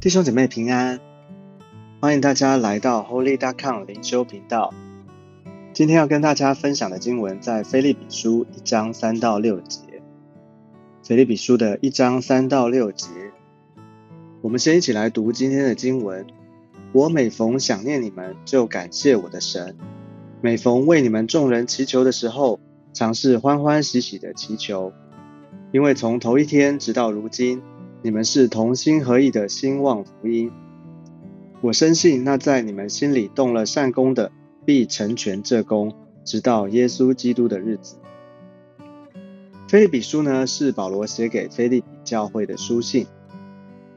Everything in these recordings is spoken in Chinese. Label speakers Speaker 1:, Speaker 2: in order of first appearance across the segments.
Speaker 1: 弟兄姐妹平安，欢迎大家来到 Holy.com 灵修频道。今天要跟大家分享的经文在菲利比书一章三到六节。菲利比书的一章三到六节，我们先一起来读今天的经文。我每逢想念你们，就感谢我的神；每逢为你们众人祈求的时候，常是欢欢喜喜的祈求，因为从头一天直到如今。你们是同心合意的兴旺福音，我深信那在你们心里动了善功的，必成全这功，直到耶稣基督的日子。菲利比书呢，是保罗写给菲利比教会的书信，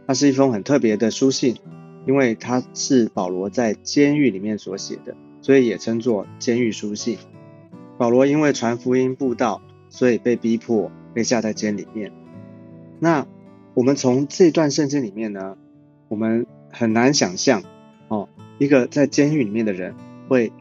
Speaker 1: 它是一封很特别的书信，因为它是保罗在监狱里面所写的，所以也称作监狱书信。保罗因为传福音布道，所以被逼迫，被下在监里面。那我们从这段圣经里面呢，我们很难想象哦，一个在监狱里面的人会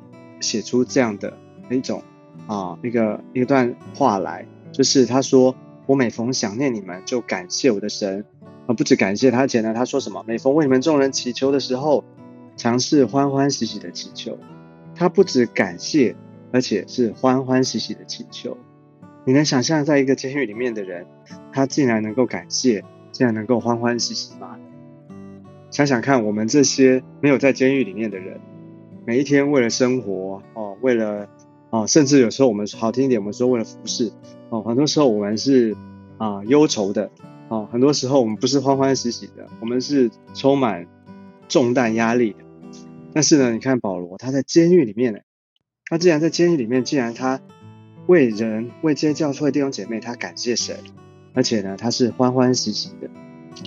Speaker 1: 写出这样的一种啊一个一段话来，就是他说：“我每逢想念你们，就感谢我的神啊，不止感谢他，前呢他说什么？每逢为你们众人祈求的时候，尝试欢欢喜喜的祈求。他不止感谢，而且是欢欢喜喜的祈求。你能想象，在一个监狱里面的人，他竟然能够感谢？”竟然能够欢欢喜喜吗？想想看，我们这些没有在监狱里面的人，每一天为了生活哦，为了哦，甚至有时候我们好听一点，我们说为了服侍哦，很多时候我们是啊忧愁的哦，很多时候我们不是欢欢喜喜的，我们是充满重担压力的。但是呢，你看保罗他在监狱里面呢，他既然在监狱里面，既然他为人为这些教会弟兄姐妹，他感谢神。而且呢，他是欢欢喜喜的，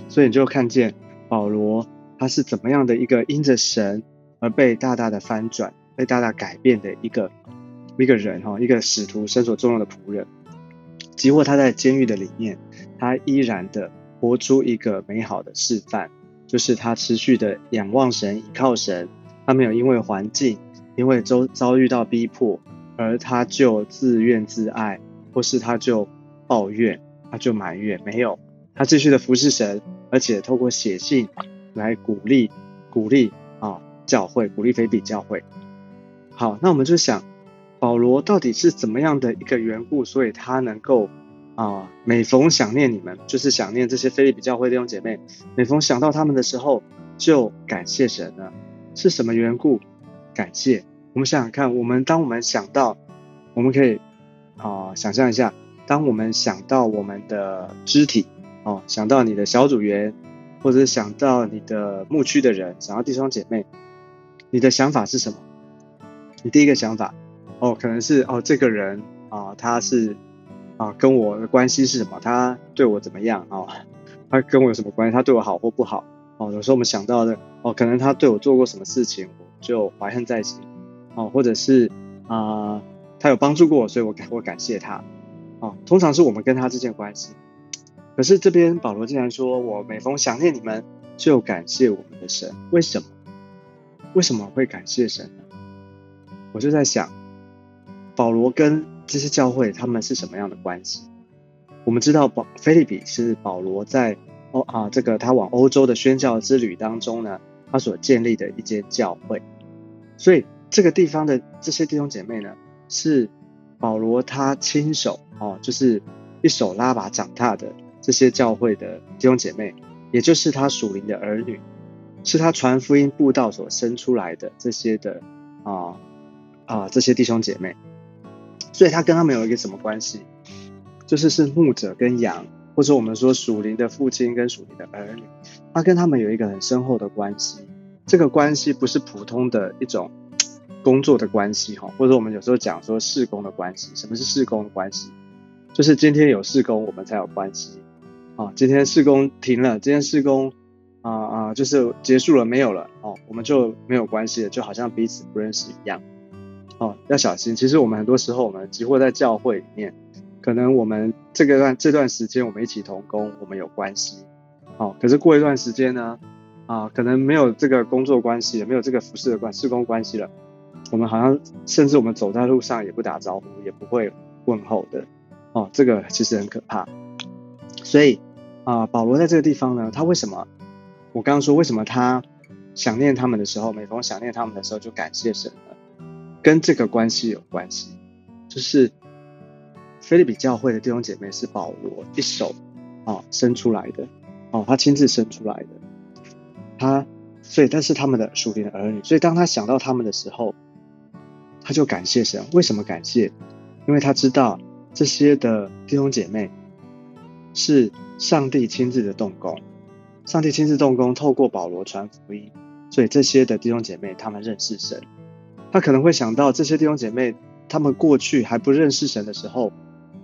Speaker 1: 所以你就看见保罗他是怎么样的一个因着神而被大大的翻转、被大大改变的一个一个人哈，一个使徒身所重要的仆人。即或他在监狱的里面，他依然的活出一个美好的示范，就是他持续的仰望神、倚靠神，他没有因为环境、因为遭遭遇到逼迫，而他就自怨自艾，或是他就抱怨。他就埋怨没有，他继续的服侍神，而且透过写信来鼓励鼓励啊教会，鼓励菲比教会。好，那我们就想保罗到底是怎么样的一个缘故，所以他能够啊每逢想念你们，就是想念这些菲利比教会弟兄姐妹，每逢想到他们的时候，就感谢神呢？是什么缘故？感谢？我们想想看，我们当我们想到，我们可以啊想象一下。当我们想到我们的肢体，哦，想到你的小组员，或者是想到你的牧区的人，想到弟兄姐妹，你的想法是什么？你第一个想法，哦，可能是哦，这个人啊，他是啊，跟我的关系是什么？他对我怎么样？哦，他跟我有什么关系？他对我好或不好？哦，有时候我们想到的，哦，可能他对我做过什么事情，我就怀恨在心，哦，或者是啊，他有帮助过我，所以我感我感谢他。哦，通常是我们跟他之间关系，可是这边保罗竟然说：“我每逢想念你们，就感谢我们的神。”为什么？为什么会感谢神呢？我就在想，保罗跟这些教会他们是什么样的关系？我们知道保菲利比是保罗在欧啊这个他往欧洲的宣教之旅当中呢，他所建立的一间教会，所以这个地方的这些弟兄姐妹呢是。保罗他亲手哦，就是一手拉拔长大的这些教会的弟兄姐妹，也就是他属灵的儿女，是他传福音布道所生出来的这些的啊啊这些弟兄姐妹，所以他跟他们有一个什么关系？就是是牧者跟羊，或者我们说属灵的父亲跟属灵的儿女，他跟他们有一个很深厚的关系。这个关系不是普通的一种。工作的关系哈，或者我们有时候讲说事工的关系，什么是事工的关系？就是今天有事工，我们才有关系啊。今天事工停了，今天事工啊啊，就是结束了，没有了哦，我们就没有关系了，就好像彼此不认识一样哦。要小心，其实我们很多时候，我们集会在教会里面，可能我们这个段这段时间我们一起同工，我们有关系哦。可是过一段时间呢，啊，可能没有这个工作关系，也没有这个服饰的关事工关系了。我们好像甚至我们走在路上也不打招呼，也不会问候的哦，这个其实很可怕。所以啊，保罗在这个地方呢，他为什么我刚刚说为什么他想念他们的时候，每逢想念他们的时候就感谢神呢？跟这个关系有关系，就是菲利比教会的弟兄姐妹是保罗一手啊生出来的，哦，他亲自生出来的，他所以但是他们的属灵的儿女，所以当他想到他们的时候，他就感谢神。为什么感谢？因为他知道这些的弟兄姐妹是上帝亲自的动工。上帝亲自动工，透过保罗传福音，所以这些的弟兄姐妹他们认识神。他可能会想到这些弟兄姐妹，他们过去还不认识神的时候，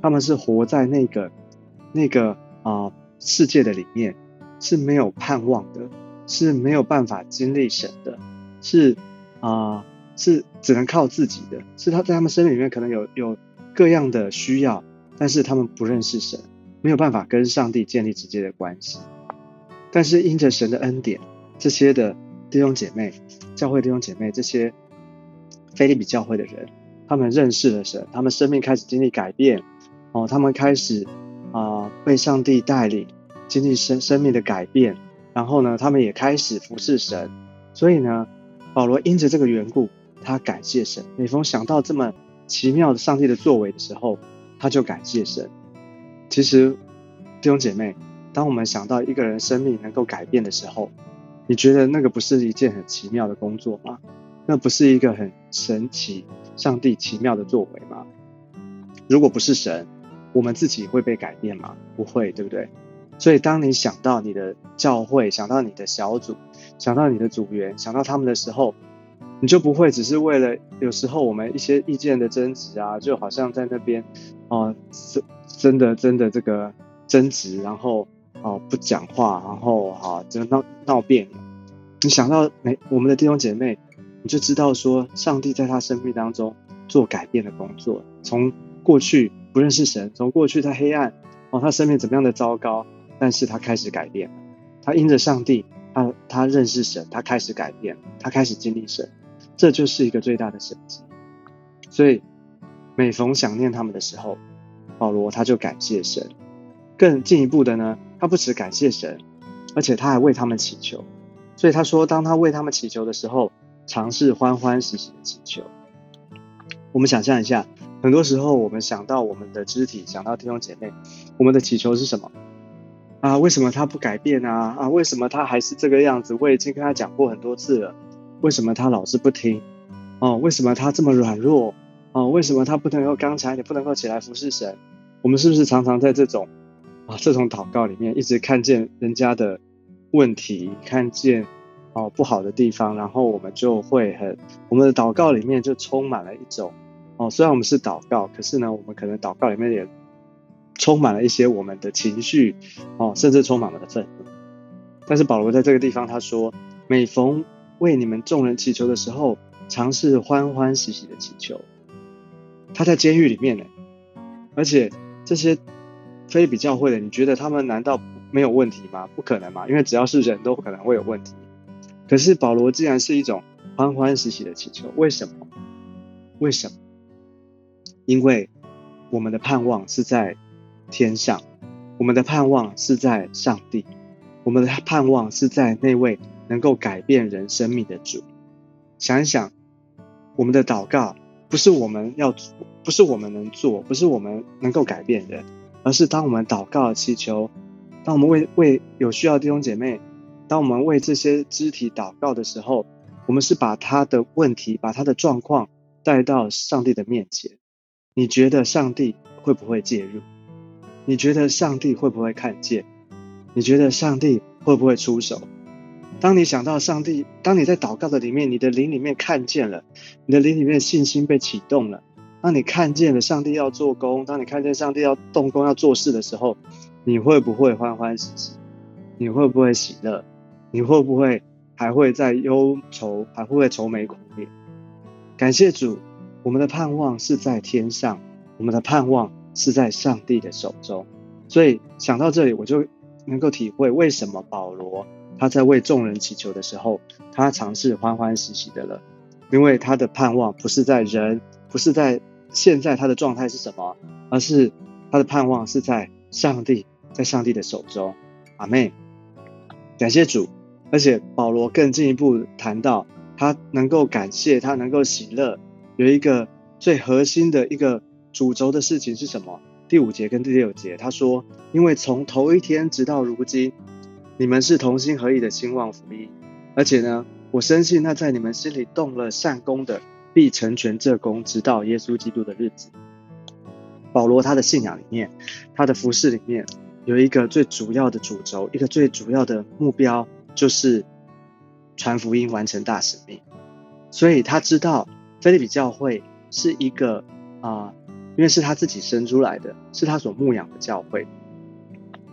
Speaker 1: 他们是活在那个那个啊世界的里面，是没有盼望的，是没有办法经历神的，是啊是只能靠自己的，是他在他们生命里面可能有有各样的需要，但是他们不认识神，没有办法跟上帝建立直接的关系。但是因着神的恩典，这些的弟兄姐妹、教会弟兄姐妹，这些菲利比教会的人，他们认识了神，他们生命开始经历改变，哦，他们开始啊被上帝带领，经历生生命的改变，然后呢，他们也开始服侍神。所以呢，保罗因着这个缘故，他感谢神。每逢想到这么奇妙的上帝的作为的时候，他就感谢神。其实弟兄姐妹。当我们想到一个人生命能够改变的时候，你觉得那个不是一件很奇妙的工作吗？那不是一个很神奇、上帝奇妙的作为吗？如果不是神，我们自己会被改变吗？不会，对不对？所以，当你想到你的教会、想到你的小组、想到你的组员、想到他们的时候，你就不会只是为了有时候我们一些意见的争执啊，就好像在那边哦，真真的真的这个争执，然后。哦，不讲话，然后啊，就闹闹别扭。你想到每我们的弟兄姐妹，你就知道说，上帝在他生命当中做改变的工作。从过去不认识神，从过去他黑暗，哦，他生命怎么样的糟糕，但是他开始改变了。他因着上帝，他他认识神，他开始改变，他开始经历神，这就是一个最大的神迹。所以每逢想念他们的时候，保罗他就感谢神。更进一步的呢？他不止感谢神，而且他还为他们祈求。所以他说，当他为他们祈求的时候，尝试欢欢喜喜的祈求。我们想象一下，很多时候我们想到我们的肢体，想到弟兄姐妹，我们的祈求是什么？啊，为什么他不改变啊？啊，为什么他还是这个样子？我已经跟他讲过很多次了，为什么他老是不听？哦，为什么他这么软弱？哦，为什么他不能够刚才你不能够起来服侍神？我们是不是常常在这种？啊，这种祷告里面一直看见人家的问题，看见哦不好的地方，然后我们就会很，我们的祷告里面就充满了一种哦，虽然我们是祷告，可是呢，我们可能祷告里面也充满了一些我们的情绪哦，甚至充满了愤怒。但是保罗在这个地方他说，每逢为你们众人祈求的时候，尝试欢欢喜喜的祈求。他在监狱里面呢，而且这些。非比教会的，你觉得他们难道没有问题吗？不可能嘛，因为只要是人都可能会有问题。可是保罗既然是一种欢欢喜喜的祈求，为什么？为什么？因为我们的盼望是在天上，我们的盼望是在上帝，我们的盼望是在那位能够改变人生命的主。想一想，我们的祷告不是我们要，不是我们能做，不是我们能够改变的。而是当我们祷告祈求，当我们为为有需要弟兄姐妹，当我们为这些肢体祷告的时候，我们是把他的问题、把他的状况带到上帝的面前。你觉得上帝会不会介入？你觉得上帝会不会看见？你觉得上帝会不会出手？当你想到上帝，当你在祷告的里面，你的灵里面看见了，你的灵里面信心被启动了。当你看见了上帝要做工，当你看见上帝要动工、要做事的时候，你会不会欢欢喜喜？你会不会喜乐？你会不会还会在忧愁？还会不会愁眉苦脸？感谢主，我们的盼望是在天上，我们的盼望是在上帝的手中。所以想到这里，我就能够体会为什么保罗他在为众人祈求的时候，他尝试欢欢喜喜的了，因为他的盼望不是在人，不是在。现在他的状态是什么？而是他的盼望是在上帝，在上帝的手中。阿妹，感谢主，而且保罗更进一步谈到，他能够感谢，他能够喜乐，有一个最核心的一个主轴的事情是什么？第五节跟第六节，他说：“因为从头一天直到如今，你们是同心合意的兴旺福音，而且呢，我深信那在你们心里动了善功的，必成全这功，直到耶稣基督的日子。”保罗他的信仰里面，他的服饰里面有一个最主要的主轴，一个最主要的目标，就是传福音，完成大使命。所以他知道菲利比教会是一个啊。因为是他自己生出来的，是他所牧养的教会，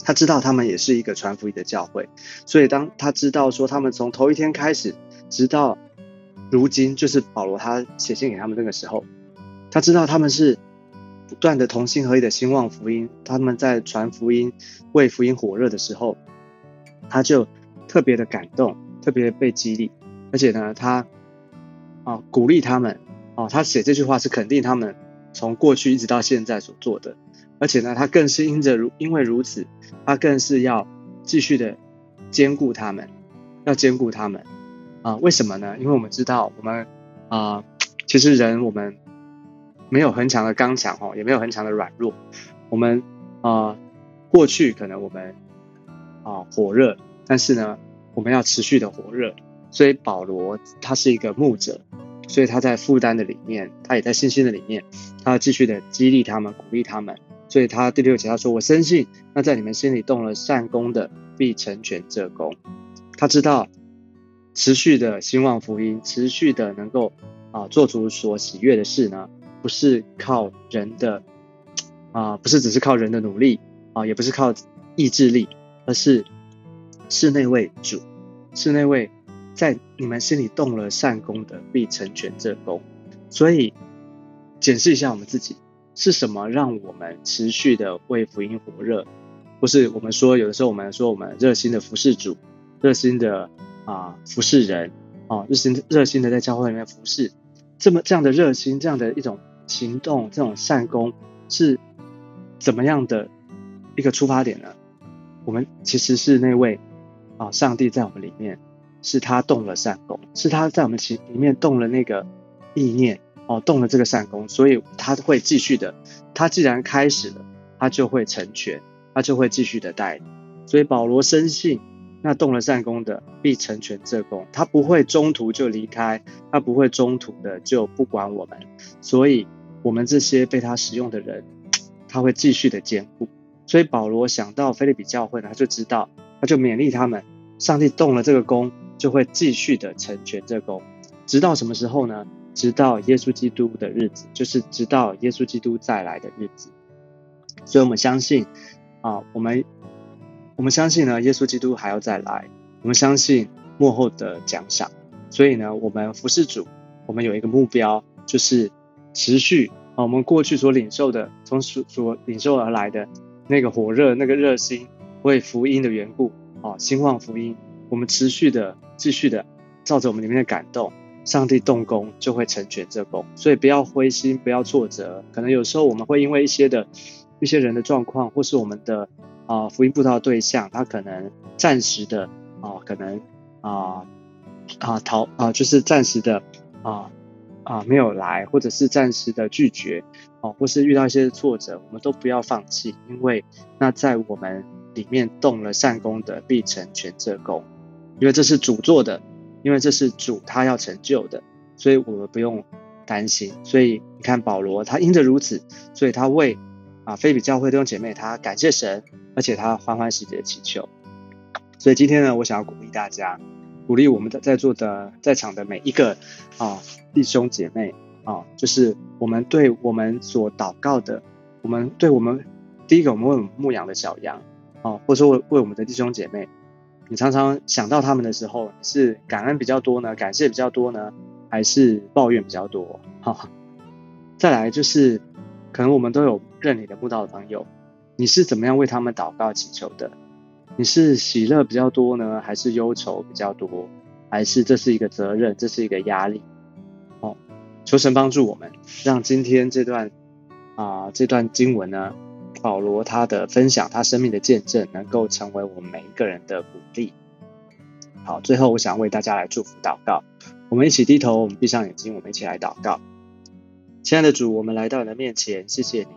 Speaker 1: 他知道他们也是一个传福音的教会，所以当他知道说他们从头一天开始，直到如今，就是保罗他写信给他们那个时候，他知道他们是不断的同心合意的兴旺福音，他们在传福音、为福音火热的时候，他就特别的感动，特别被激励，而且呢，他啊鼓励他们，哦，他写这句话是肯定他们。从过去一直到现在所做的，而且呢，他更是因着如因为如此，他更是要继续的兼顾他们，要兼顾他们啊？为什么呢？因为我们知道，我们啊，其实人我们没有很强的刚强哦，也没有很强的软弱。我们啊，过去可能我们啊火热，但是呢，我们要持续的火热。所以保罗他是一个牧者。所以他在负担的里面，他也在信心的里面，他要继续的激励他们，鼓励他们。所以他第六节他说：“我深信，那在你们心里动了善功的，必成全这功。”他知道持续的兴旺福音，持续的能够啊做主所喜悦的事呢，不是靠人的啊，不是只是靠人的努力啊，也不是靠意志力，而是是那位主，是那位。在你们心里动了善功的，必成全这功。所以检视一下我们自己，是什么让我们持续的为福音火热？不是我们说，有的时候我们说我们热心的服侍主，热心的啊服侍人，啊热心热心的在教会里面服侍，这么这样的热心，这样的一种行动，这种善功，是怎么样的一个出发点呢？我们其实是那位啊上帝在我们里面。是他动了善功，是他在我们心里面动了那个意念哦，动了这个善功，所以他会继续的。他既然开始了，他就会成全，他就会继续的带领。所以保罗深信，那动了善功的必成全这功，他不会中途就离开，他不会中途的就不管我们。所以，我们这些被他使用的人，他会继续的兼顾。所以保罗想到菲利比教会呢，他就知道，他就勉励他们，上帝动了这个功。就会继续的成全这功，直到什么时候呢？直到耶稣基督的日子，就是直到耶稣基督再来的日子。所以，我们相信啊，我们我们相信呢，耶稣基督还要再来。我们相信幕后的奖赏。所以呢，我们服侍主，我们有一个目标，就是持续啊，我们过去所领受的，从所所领受而来的那个火热、那个热心，为福音的缘故啊，兴旺福音。我们持续的、继续的，照着我们里面的感动，上帝动工就会成全这工，所以不要灰心，不要挫折。可能有时候我们会因为一些的、一些人的状况，或是我们的啊福音布道对象，他可能暂时的啊，可能啊啊逃啊，就是暂时的啊啊没有来，或者是暂时的拒绝哦，或是遇到一些挫折，我们都不要放弃，因为那在我们里面动了善功的，必成全这功。因为这是主做的，因为这是主他要成就的，所以我们不用担心。所以你看保罗，他因着如此，所以他为啊菲比教会弟兄姐妹，他感谢神，而且他欢欢喜喜的祈求。所以今天呢，我想要鼓励大家，鼓励我们在在座的在场的每一个啊弟兄姐妹啊，就是我们对我们所祷告的，我们对我们第一个，我们为我们牧养的小羊啊，或者说为为我们的弟兄姐妹。你常常想到他们的时候，是感恩比较多呢，感谢比较多呢，还是抱怨比较多？哈，再来就是，可能我们都有认你的慕道的朋友，你是怎么样为他们祷告祈求的？你是喜乐比较多呢，还是忧愁比较多？还是这是一个责任，这是一个压力？哦，求神帮助我们，让今天这段啊这段经文呢。保罗他的分享，他生命的见证，能够成为我们每一个人的鼓励。好，最后我想为大家来祝福祷告。我们一起低头，我们闭上眼睛，我们一起来祷告。亲爱的主，我们来到你的面前，谢谢你。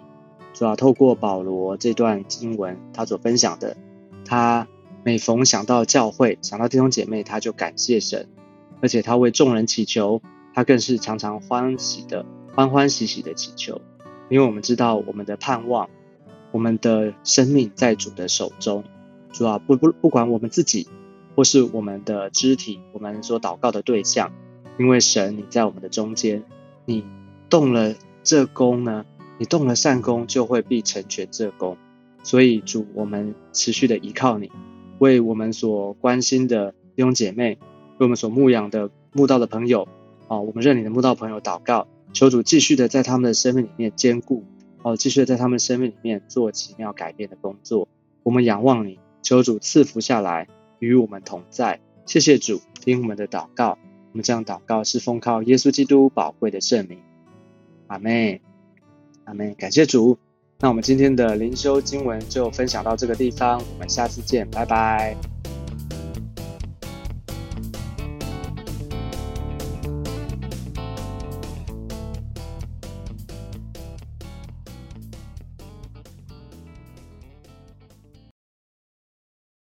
Speaker 1: 主要透过保罗这段经文，他所分享的，他每逢想到教会，想到弟兄姐妹，他就感谢神，而且他为众人祈求，他更是常常欢喜的、欢欢喜喜的祈求，因为我们知道我们的盼望，我们的生命在主的手中。主啊，不不不管我们自己，或是我们的肢体，我们所祷告的对象，因为神你在我们的中间，你动了这功呢？你动了善功，就会必成全这功。所以主，我们持续的依靠你，为我们所关心的弟兄姐妹，为我们所牧养的牧道的朋友，啊，我们认领的牧道朋友祷告，求主继续的在他们的生命里面坚固，哦，继续在他们生命里面做奇妙改变的工作。我们仰望你，求主赐福下来，与我们同在。谢谢主，听我们的祷告。我们这样祷告是奉靠耶稣基督宝贵的圣名。阿妹。阿门，感谢主。那我们今天的灵修经文就分享到这个地方，我们下次见，拜拜。